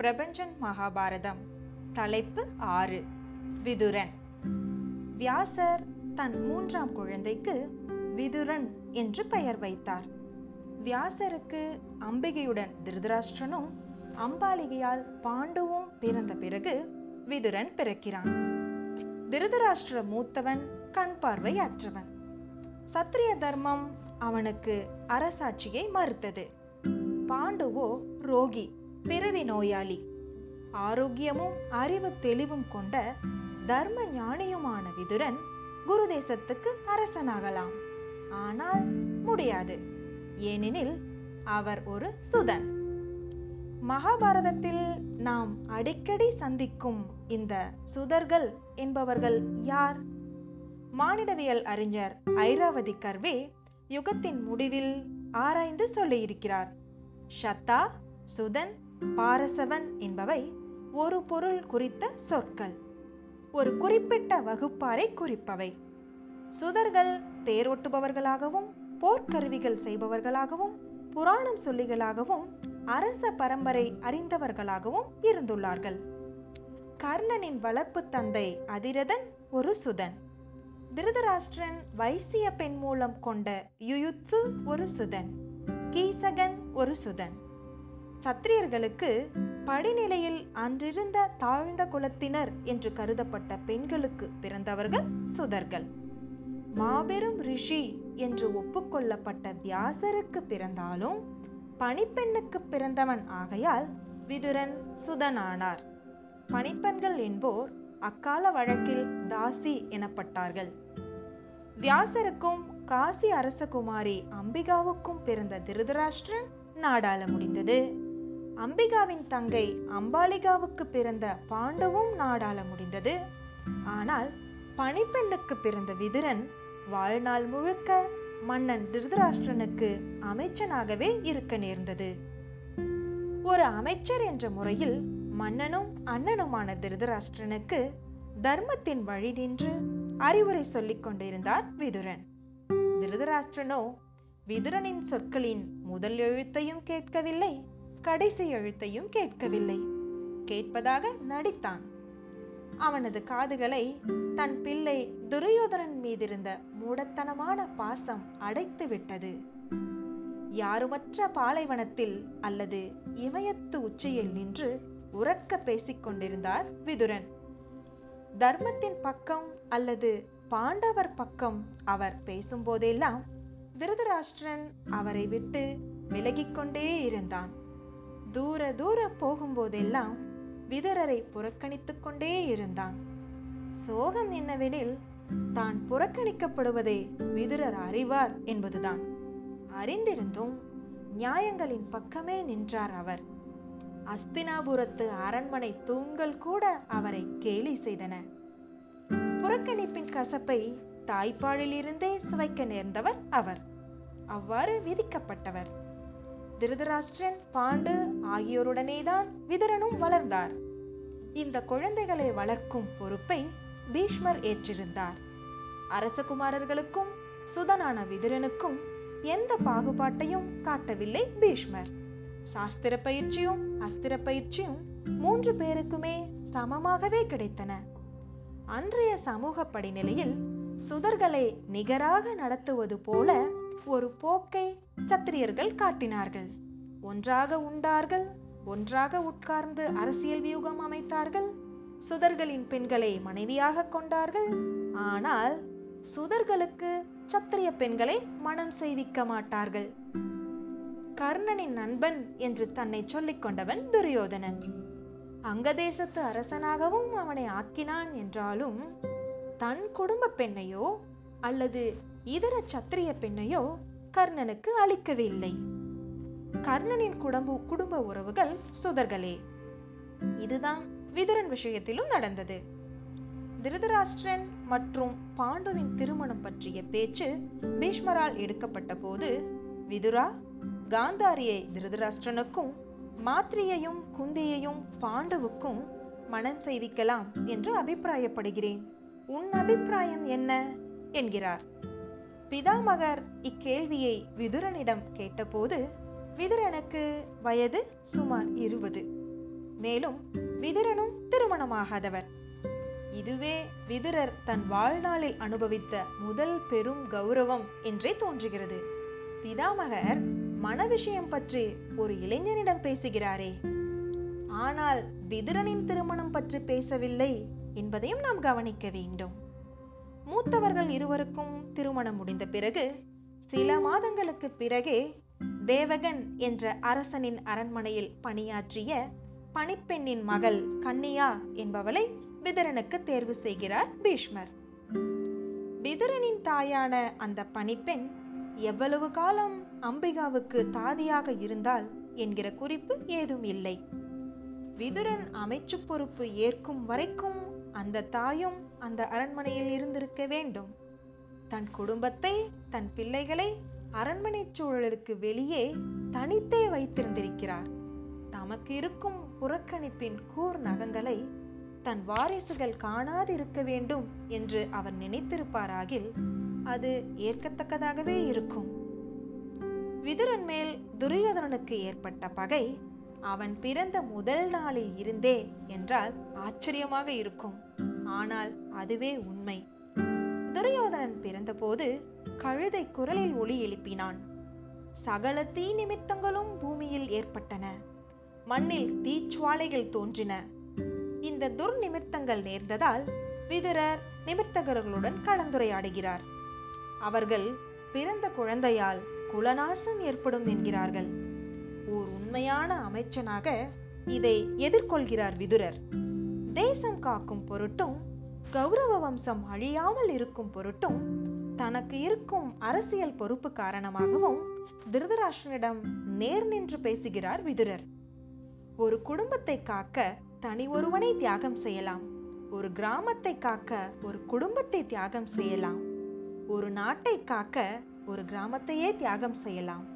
பிரபஞ்சன் மகாபாரதம். தலைப்பு ஆறு. விதுரன். வியாசர் தன் மூன்றாம் குழந்தைக்கு விதுரன் என்று பெயர் வைத்தார். வியாசருக்கு அம்பிகையுடன் திருதராஷ்டிரனும் அம்பாலிகையால் பாண்டுவும் பிறந்த பிறகு விதுரன் பிறக்கிறான். திருதராஷ்டிர மூத்தவன் கண் பார்வை அற்றவன் சத்திரிய தர்மம் அவனுக்கு அரசாட்சியை மறுத்தது. பாண்டுவோ ரோகி பிறவி நோயாளி. ஆரோக்கியமும் அறிவு தெளிவும் கொண்ட தர்ம ஞானியுமான விதுரன் குரு தேசத்துக்கு அரசனாகலாம். ஆனால் முடியாது. ஏனெனில் அவர் ஒரு சுதன். மகாபாரதத்தில் நாம் அடிக்கடி சந்திக்கும் இந்த சுதர்கள் என்பவர்கள் யார்? மானிடவியல் அறிஞர் ஐராவதி கர்வே யுகத்தின் முடிவில் ஆராய்ந்து சொல்லியிருக்கிறார். ஷத்தா சுதன் பாரசவன் என்பவை ஒரு பொருள் குறித்த சொற்கள். ஒரு குறிப்பிட்ட வகுப்பாரை குறிப்பவை. சுதர்கள் தேரோட்டுபவர்களாகவும் போர்க்கருவிகள் செய்பவர்களாகவும் புராணம் சொல்லிகளாகவும் அரச பரம்பரை அறிந்தவர்களாகவும் இருந்துள்ளார்கள். கர்ணனின் வளர்ப்பு தந்தை அதிரதன் ஒரு சுதன். திருதராஷ்டிரன் வைசிய பெண் மூலம் கொண்ட யுயுத்சு ஒரு சுதன். கீசகன் ஒரு சுதன். சத்திரியர்களுக்கு படிநிலையில் அன்றிருந்த தாழ்ந்த குலத்தினர் என்று கருதப்பட்ட பெண்களுக்கு பிறந்தவர்கள் சுதர்கள். மாபெரும் ரிஷி என்று ஒப்புக்கொள்ளப்பட்ட வியாசருக்கு பிறந்தாலும் பணிப்பெண்ணுக்கு பிறந்தவன் ஆகையால் விதுரன் சுதனானார். பணிப்பெண்கள் என்போர் அக்கால வழக்கில் தாசி எனப்பட்டார்கள். வியாசருக்கும் காசி அரசகுமாரி அம்பிகாவுக்கும் பிறந்த திருதராஷ்டிரன் நாடாள முடிந்தது. அம்பிகாவின் தங்கை அம்பாலிகாவுக்கு பிறந்த பாண்டவும் நாடாள முடிந்தது. ஆனால் பனிப்பெண்ணுக்கு பிறந்த விதுரன் வாழ்நாள் முழுக்க மன்னன் திருதராஷ்டிரனுக்கு அமைச்சனாகவே இருக்க நேர்ந்தது. ஒரு அமைச்சர் என்ற முறையில் மன்னனும் அண்ணனுமான திருதராஷ்டிரனுக்கு தர்மத்தின் வழி நின்று அறிவுரை சொல்லிக் கொண்டிருந்தார் விதுரன். திருதராஷ்டிரனோ விதுரனின் சொற்களின் முதல் எழுத்தையும் கேட்கவில்லை கடைசி எழுத்தையும் கேட்கவில்லை. கேட்பதாக நடித்தான். அவனது காதுகளை தன் பிள்ளை துரியோதனன் மீதிருந்த மூடத்தனமான பாசம் அடைத்து விட்டது. யாருமற்ற பாலைவனத்தில் அல்லது இமயத்து உச்சியில் நின்று உறக்க பேசிக் கொண்டிருந்தார் விதுரன். தர்மத்தின் பக்கம் அல்லது பாண்டவர் பக்கம் அவர் பேசும்போதெல்லாம் திருதராஷ்டிரன் அவரை விட்டு விலகிக் கொண்டே இருந்தான். தூர தூர போகும்போதெல்லாம் விதரரை புறக்கணித்து கொண்டே இருந்தான். சோகம் என்னவெனில் தான் புறக்கணிக்கப்படுவதை விதுரர் அறிவார் என்பதுதான். அறிந்திருந்தும் நியாயங்களின் பக்கமே நின்றார் அவர். அஸ்தினாபுரத்து அரண்மனை தூண்கள் கூட அவரை கேலி செய்தன. புறக்கணிப்பின் கசப்பை தாய்ப்பாலிலிருந்தே சுவைக்க நேர்ந்தவர் அவர். அவ்வாறு விதிக்கப்பட்டவர். திருதராஷ்டிரன் பாண்டு ஆகியோருடனேதான் விதுரனும் வளர்ந்தார். இந்த குழந்தைகளை வளர்க்கும் பொறுப்பை பீஷ்மர் ஏற்றிருந்தார். அரசகுமாரர்களுக்கும் சுதனான விதுரனுக்கும் எந்த பாகுபாட்டையும் காட்டவில்லை பீஷ்மர். சாஸ்திர பயிற்சியும் அஸ்திர பயிற்சியும் மூன்று பேருக்குமே சமமாகவே கிடைத்தன. அன்றைய சமூக படிநிலையில் சுதர்களை நிகராக நடத்துவது போல ஒரு போக்கை சத்திரியர்கள் காட்டினார்கள். ஒன்றாக உண்டார்கள் ஒன்றாக உட்கார்ந்து அரசியல் வியூகம் அமைத்தார்கள். சுதர்களின் பெண்களை மனைவியாக கொண்டார்கள். ஆனால் சுதர்களுக்கு சத்திரிய பெண்களை மனம் செய்விக்க மாட்டார்கள். கர்ணனின் நண்பன் என்று தன்னை சொல்லிக் கொண்டவன் துரியோதனன். அங்கதேசத்து அரசனாகவும் அவனை ஆக்கினான் என்றாலும் தன் குடும்ப பெண்ணையோ அல்லது இதர சத்திரிய பெண்ணையோ கர்ணனுக்கு அளிக்கவில்லை. கர்ணனின் குடும்ப குடும்ப உறவுகள் சுதர்களே. இதுதான் விதுரன் விஷயத்திலும் நடந்தது. திருதராஷ்டிரன் மற்றும் பாண்டுவின் திருமணம் பற்றிய பேச்சு பீஷ்மரால் எடுக்கப்பட்ட போது விதுரா காந்தாரியை திருதராஷ்டிரனுக்கும் மாத்ரியையும் குந்தியையும் பாண்டுவுக்கும் மனம் செய்விக்கலாம் என்று அபிப்பிராயப்படுகிறேன். உன் அபிப்பிராயம் என்ன? என்கிறார். பிதாமகர் இக்கேள்வியை விதுரனிடம் கேட்டபோது விதுரனுக்கு வயது சுமார் இருபது. மேலும் விதுரனும் திருமணமாகாதவர். இதுவே விதுரர் தன் வாழ்நாளில் அனுபவித்த முதல் பெரும் கௌரவம் என்றே தோன்றுகிறது. பிதாமகர் மன விஷயம் பற்றி ஒரு இளைஞனிடம் பேசுகிறாரே. ஆனால் விதுரனின் திருமணம் பற்றி பேசவில்லை என்பதையும் நாம் கவனிக்க வேண்டும். மூத்தவர்கள் இருவருக்கும் திருமணம் முடிந்த பிறகு சில மாதங்களுக்கு பிறகே தேவகன் என்ற அரசனின் அரண்மனையில் பணியாற்றிய பணிப்பெண்ணின் மகள் கன்னியா என்பவளை விதுரனுக்கு தேர்வு செய்கிறார் பீஷ்மர். விதுரனின் தாயான அந்த பணிப்பெண் எவ்வளவு காலம் அம்பிகாவுக்கு தாதியாக இருந்தால் என்கிற குறிப்பு ஏதும் இல்லை. விதுரன் அமைச்சு பொறுப்பு ஏற்கும் வரைக்கும் அந்த தாயும் அந்த அரண்மனையில் இருந்திருக்க வேண்டும். தன் குடும்பத்தை தன் பிள்ளைகளை அரண்மனை சூழலுக்கு வெளியே தனித்தே வைத்திருந்திருக்கிறார். தமக்கு இருக்கும் புறக்கணிப்பின் கூர் நகங்களை தன் வாரிசுகள் காணாதிருக்க வேண்டும் என்று அவர் நினைத்திருப்பாராகில் அது ஏற்கத்தக்கதாகவே இருக்கும். விதுரன் மேல் துரியோதனனுக்கு ஏற்பட்ட பகை அவன் பிறந்த முதல் நாளில் இருந்தே என்றால் ஆச்சரியமாக இருக்கும். ஆனால் அதுவே உண்மை. துரியோதனன் பிறந்தபோது கழுதை குரலில் ஒளி எழுப்பினான். சகல தீ நிமித்தங்களும் பூமியில் ஏற்பட்டன. மண்ணில் தீச்சுவாலைகள் தோன்றின. இந்த துர்நிமித்தங்கள் நேர்ந்ததால் விதுரர் நிமித்தகர்களுடன் கலந்துரையாடுகிறார். அவர்கள் பிறந்த குழந்தையால் குலநாசம் ஏற்படும் என்கிறார்கள். ஓர் உண்மையான அமைச்சனாக இதை எதிர்கொள்கிறார் விதுரர். தேசம் காக்கும் பொருட்டும் கௌரவ வம்சம் அழியாமல் இருக்கும் பொருட்டும் தனக்கு இருக்கும் அரசியல் பொறுப்பு காரணமாகவும் திருதராஷ்டனிடம் நேர் நின்று பேசுகிறார் விதுரர். ஒரு குடும்பத்தை காக்க தனி ஒருவனை தியாகம் செய்யலாம். ஒரு கிராமத்தை காக்க ஒரு குடும்பத்தை தியாகம் செய்யலாம். ஒரு நாட்டை காக்க ஒரு கிராமத்தையே தியாகம் செய்யலாம்.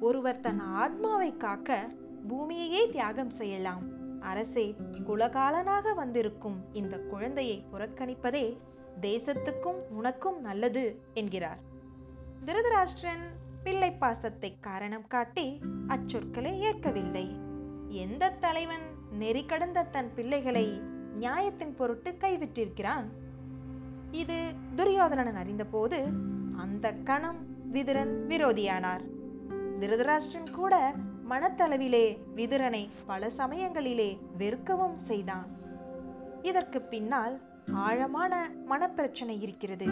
ஒருவர் தன் ஆத்மாவை காக்க பூமியையே தியாகம் செய்யலாம். அரசே குலகாலனாக வந்திருக்கும் இந்த குழந்தையை புறக்கணிப்பதே தேசத்துக்கும் உனக்கும் நல்லது என்கிறார். திருதராஷ்டிரன் பிள்ளை பாசத்தை காரணம் காட்டி அச்சொற்களை ஏற்கவில்லை. எந்த தலைவன் நெறி கடந்த தன் பிள்ளைகளை நியாயத்தின் பொருட்டு கைவிட்டிருக்கிறான்? இது துரியோதனன் அறிந்தபோது அந்த கணம் விதுரன் விரோதியானார். திருதராஷ்டிரன் கூட மனத்தளவிலே விதுரனை பல சமயங்களிலே வெறுக்கவும் செய்தான். இதற்கு பின்னால் ஆழமான மனப்பிரச்சனை இருக்கிறது.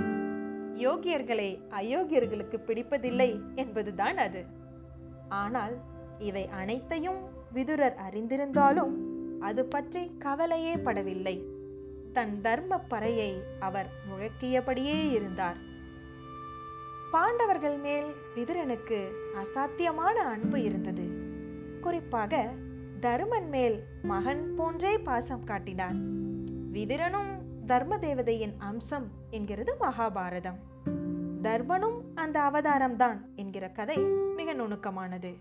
யோகியர்களை அயோக்கியர்களுக்கு பிடிப்பதில்லை என்பதுதான் அது. ஆனால் இவை அனைத்தையும் விதுரர் அறிந்திருந்தாலும் அது பற்றி கவலையே படவில்லை. தன் தர்ம பறையை அவர் முழக்கியபடியே இருந்தார். பாண்டவர்கள் மேல் விதுரனுக்கு அசாத்தியமான அன்பு இருந்தது. குறிப்பாக தருமன் மேல் மகன் போன்றே பாசம் காட்டினார். விதுரனும் தர்ம தேவதையின் அம்சம் என்கிறது மகாபாரதம். தர்மனும் அந்த அவதாரம்தான் என்கிற கதை மிக நுணுக்கமானது.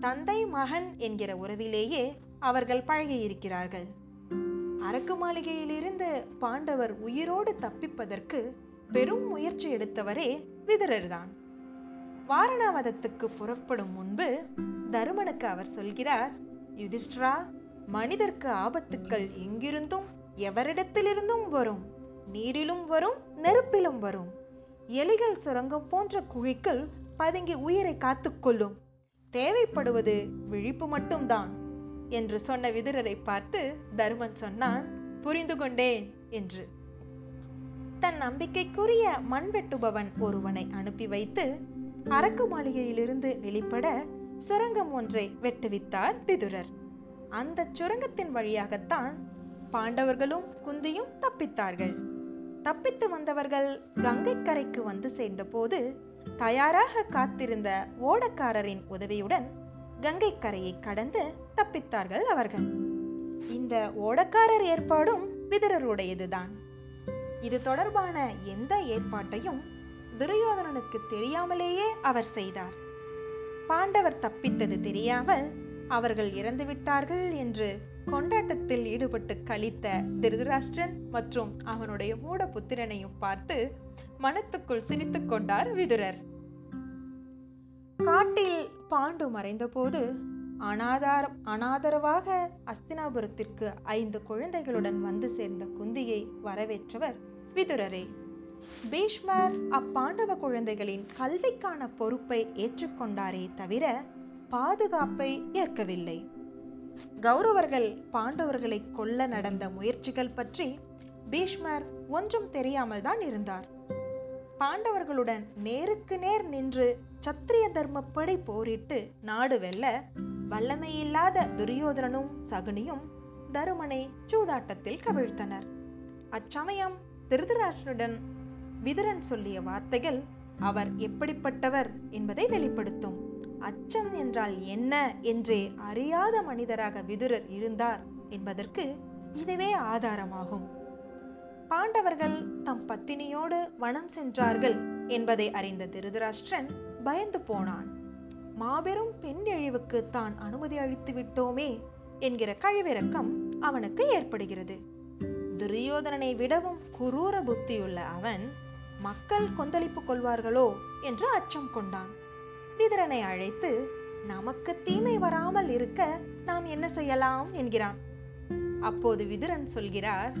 தந்தை மகன் என்கிற உறவிலேயே அவர்கள் பழகியிருக்கிறார்கள். அரக்கு மாளிகையிலிருந்து பாண்டவர் உயிரோடு தப்பிப்பதற்கு பெரும் முயற்சி எடுத்தவரே விதுரர்தான். வாரணாவதத்துக்கு புறப்படும் முன்பு தருமனுக்கு அவர் சொல்கிறார் யுதிஷ்டிரா மனிதர்க்கு ஆபத்துக்கள் எங்கிருந்தும் எவரிடத்திலிருந்தும் வரும். நீரிலும் வரும் நெருப்பிலும் வரும். எலிகள் சுரங்கம் போன்ற குழிக்குள் பதுங்கி உயிரை காத்துக்கொள்ளும் தேவைப்படுவது விழிப்பு மட்டும்தான் என்று சொன்ன விதுரரை பார்த்து தருமன் சொன்னான் புரிந்து கொண்டேன் என்று. தன் நம்பிக்கைக்குரிய மண் வெட்டுபவன் ஒருவனை அனுப்பி வைத்து அரக்கு மாளிகையிலிருந்து வெளிப்பட சுரங்கம் ஒன்றை வெட்டுவித்தார் பிதுரர். அந்த சுரங்கத்தின் வழியாகத்தான் பாண்டவர்களும் குந்தியும் தப்பித்தார்கள். தப்பித்து வந்தவர்கள் கங்கை கரைக்கு வந்து சேர்ந்தபோது தயாராக காத்திருந்த ஓடக்காரரின் உதவியுடன் கங்கை கரையை கடந்து தப்பித்தார்கள் அவர்கள். இந்த ஓடக்காரர் ஏற்பாடும் பிதரருடையதுதான். இது தொடர்பான எந்த ஏற்பாட்டையும் துரியோதனனுக்கு தெரியாமலேயே அவர் செய்தார். பாண்டவர் தப்பித்தது தெரியாமல் அவர்கள் இறந்து விட்டார்கள் என்று கொண்டாட்டத்தில் ஈடுபட்டு கழித்த திருதராஷ்டிரன் மற்றும் அவனுடைய மூட புத்திரனையும் பார்த்து மனத்துக்குள் சிரித்துக் கொண்டார் விதுரர். காட்டில் பாண்டு மறைந்தபோது அனாதார அனாதரவாக அஸ்தினாபுரத்திற்கு ஐந்து குழந்தைகளுடன் வந்து சேர்ந்த குந்தியை வரவேற்றவர் விதுரரே. பீஷ்மர் அப்பாண்டவ குழந்தைகளின் கல்விக்கான பொறுப்பை ஏற்றுக்கொண்டாரே தவிர பாதுகாப்பை ஏற்கவில்லை. கௌரவர்கள் பாண்டவர்களை கொல்ல நடந்த முயற்சிகள் பற்றி பீஷ்மர் ஒன்றும் தெரியாமல் தான் இருந்தார். பாண்டவர்களுடன் நேருக்கு நேர் நின்று சத்திரிய தர்மப்படி போரிட்டு நாடு வெல்ல வல்லமையில்லாத துரியோதனனும் சகுனியும் தருமனை சூதாட்டத்தில் கவிழ்த்தனர். அச்சமயம் திருதராஷ்டிரனுடன் விதுரன் சொல்லிய வார்த்தைகள் அவர் எப்படிப்பட்டவர் என்பதை வெளிப்படுத்தும். அச்சம் என்றால் என்ன என்றே அறியாத மனிதராக விதுரர் இருந்தார் என்பதற்கு இதுவே ஆதாரமாகும். பாண்டவர்கள் தம் பத்தினியோடு வனம் சென்றார்கள் என்பதை அறிந்த திருதராஷ்டிரன் பயந்து போனான். மாபெரும் பெண் எழிவுக்கு தான் அனுமதி அளித்து விட்டோமே என்கிற கழிவிறக்கம் அவனுக்கு ஏற்படுகிறது. துரியோதனனை விடவும் குரூர புத்தியுள்ள அவன் மக்கள் கொந்தளிப்பு கொள்வார்களோ என்று அச்சம் கொண்டான். விதரனை அழைத்து நமக்கு தீமை வராமல் இருக்க நாம் என்ன செய்யலாம்? என்கிறான். அப்போது விதுரன் சொல்கிறார்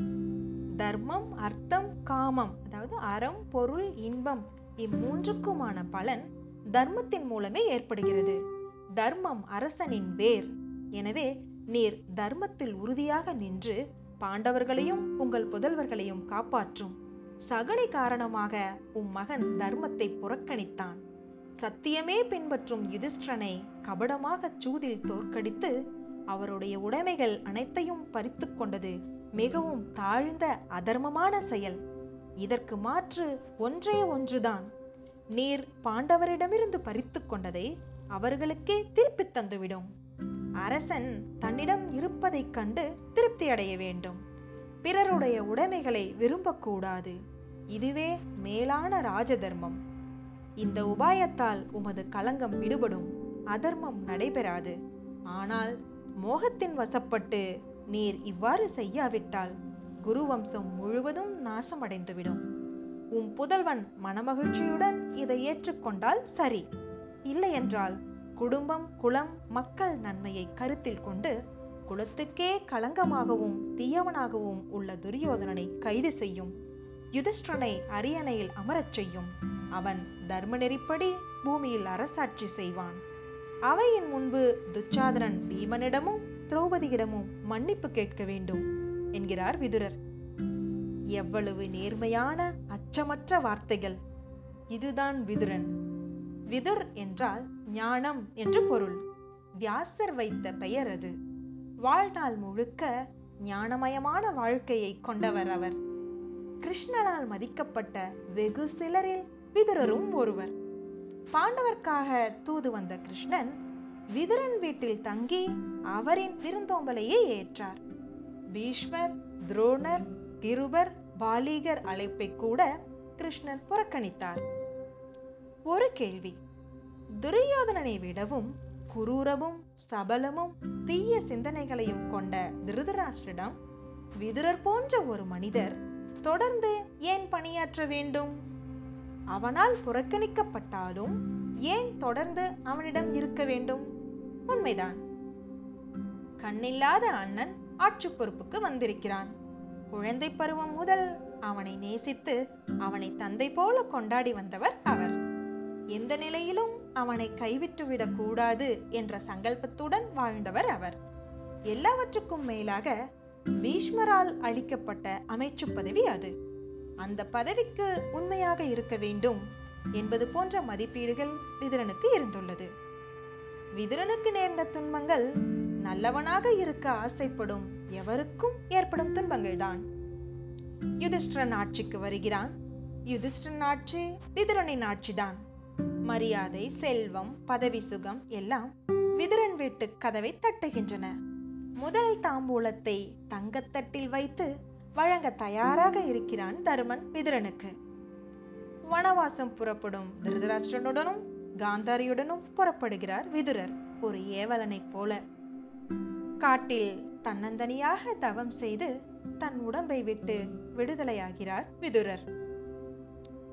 தர்மம் அர்த்தம் காமம் அதாவது அறம் பொருள் இன்பம் இம்மூன்றுக்குமான பலன் தர்மத்தின் மூலமே ஏற்படுகிறது. தர்மம் அரசனின் வேர். எனவே நீர் தர்மத்தில் உறுதியாக நின்று பாண்டவர்களையும் உங்கள் புதல்வர்களையும் காப்பாற்றும். சகலை காரணமாக உம் மகன் தர்மத்தை புறக்கணித்தான். சத்தியமே பின்பற்றும் யுதிஷ்டனை கபடமாக சூதில் தோற்கடித்து அவருடைய உடைமைகள் அனைத்தையும் பறித்து கொண்டது மிகவும் தாழ்ந்த அதர்மமான செயல். இதற்கு மாற்று ஒன்றே ஒன்றுதான். நீர் பாண்டவரிடமிருந்து பறித்து கொண்டதை அவர்களுக்கே திருப்பித் தந்துவிடும். அரசன் தன்னிடம் இருப்பதைக் கண்டு திருப்தி அடைய வேண்டும். பிறருடைய உடைமைகளை விரும்பக்கூடாது. இதுவே மேலான ராஜதர்மம். இந்த உபாயத்தால் உமது களங்கம் விடுபடும். அதர்மம் நடைபெறாது. ஆனால் மோகத்தின் வசப்பட்டு நீர் இவ்வாறு செய்யாவிட்டால் குருவம்சம் முழுவதும் நாசமடைந்துவிடும். உம் புதல்வன் மனமகிழ்ச்சியுடன் இதை ஏற்றுக்கொண்டால் சரி. இல்லையென்றால் குடும்பம் குலம் மக்கள் நன்மையை கருத்தில் கொண்டு குலத்துக்கே களங்கமாகவும் தீயவனாகவும் உள்ள துரியோதனனை கைது செய்யும். யுதிஷ்டனை அரியணையில் அமரச் செய்யும். அவன் தர்ம நெறிப்படி பூமியில் அரசாட்சி செய்வான். அவையின் முன்பு துச்சாதனன் பீமனிடமும் திரௌபதியிடமும் மன்னிப்பு கேட்க வேண்டும் என்கிறார் விதுரர். எவ்வளவு நேர்மையான அச்சமற்ற வார்த்தைகள்! இதுதான் விதுரன். விதுர் என்றால் ஞானம் என்று பொருள். வியாசர் வைத்த பெயர் அது. வாழ்நாள் முழுக்க ஞானமயமான வாழ்க்கையை கொண்டவர் அவர். கிருஷ்ணனால் மதிக்கப்பட்ட வெகு சிலரில் விதுரரும் ஒருவர். பாண்டவர்க்காக தூது வந்த கிருஷ்ணன் விதுரன் வீட்டில் தங்கி அவரின் விருந்தோம்பலையே ஏற்றார். பீஷ்மர் துரோணர் கிருபர் பாலிகர் அழைப்பை கூட கிருஷ்ணன் புறக்கணித்தார். ஒரு கேள்வி. துரியோதனனை விடவும் குரூரமும் சபலமும் தீய சிந்தனைகளையும் கொண்ட திருதராஷ்டிரிடம் விதுரர் போன்ற ஒரு மனிதர் தொடர்ந்து ஏன் பணியாற்ற வேண்டும்? அவனால் புறக்கணிக்கப்பட்டாலும் ஏன் தொடர்ந்து அவனிடம் இருக்க வேண்டும்? உண்மைதான். கண்ணில்லாத அண்ணன் ஆட்சி பொறுப்புக்கு வந்திருக்கிறான். குழந்தை பருவம் முதல் அவனை நேசித்து அவனை தந்தை போல கொண்டாடி வந்தவர் அவர். எந்த நிலையிலும் அவனை கைவிட்டுவிடக் கூடாது என்ற சங்கல்பத்துடன் வாழ்ந்தவர் அவர். எல்லாவற்றுக்கும் மேலாக பீஷ்மரால் அளிக்கப்பட்ட அமைச்சு பதவி அது. அந்த பதவிக்கு உண்மையாக இருக்க வேண்டும் என்பது போன்ற மதிப்பீடுகள் விதிரனுக்கு இருந்துள்ளது. விதிரனுக்கு நேர்ந்த துன்பங்கள் நல்லவனாக இருக்க ஆசைப்படும் எவருக்கும் ஏற்படும் துன்பங்கள்தான். யுதிஷ்டிரன் ஆட்சிக்கு வருகிறான். யுதிஷ்டிரன் ஆட்சி விதுரனின் ஆட்சிதான். மரியாதை செல்வம் பதவி சுகம் எல்லாம் விதுரன் வீட்டு கதவை தட்டுகின்றன. முதல் தாம்பூலத்தை தங்கத்தட்டில் வைத்து வழங்க தயாராக இருக்கிறான் தருமன் விதுரனுக்கு. வனவாசம் புறப்படும் திருதராஷ்டிரனுடனும் காந்தாரியுடனும் புறப்படுகிறார் விதுரர். ஒரு ஏவலனைப் போல காட்டில் தன்னந்தனியாக தவம் செய்து தன் உடம்பை விட்டு விடுதலையாகிறார் விதுரர்.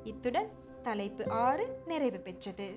இத்துடன் தலைப்பு ஆறு நிறைவு பெற்றது.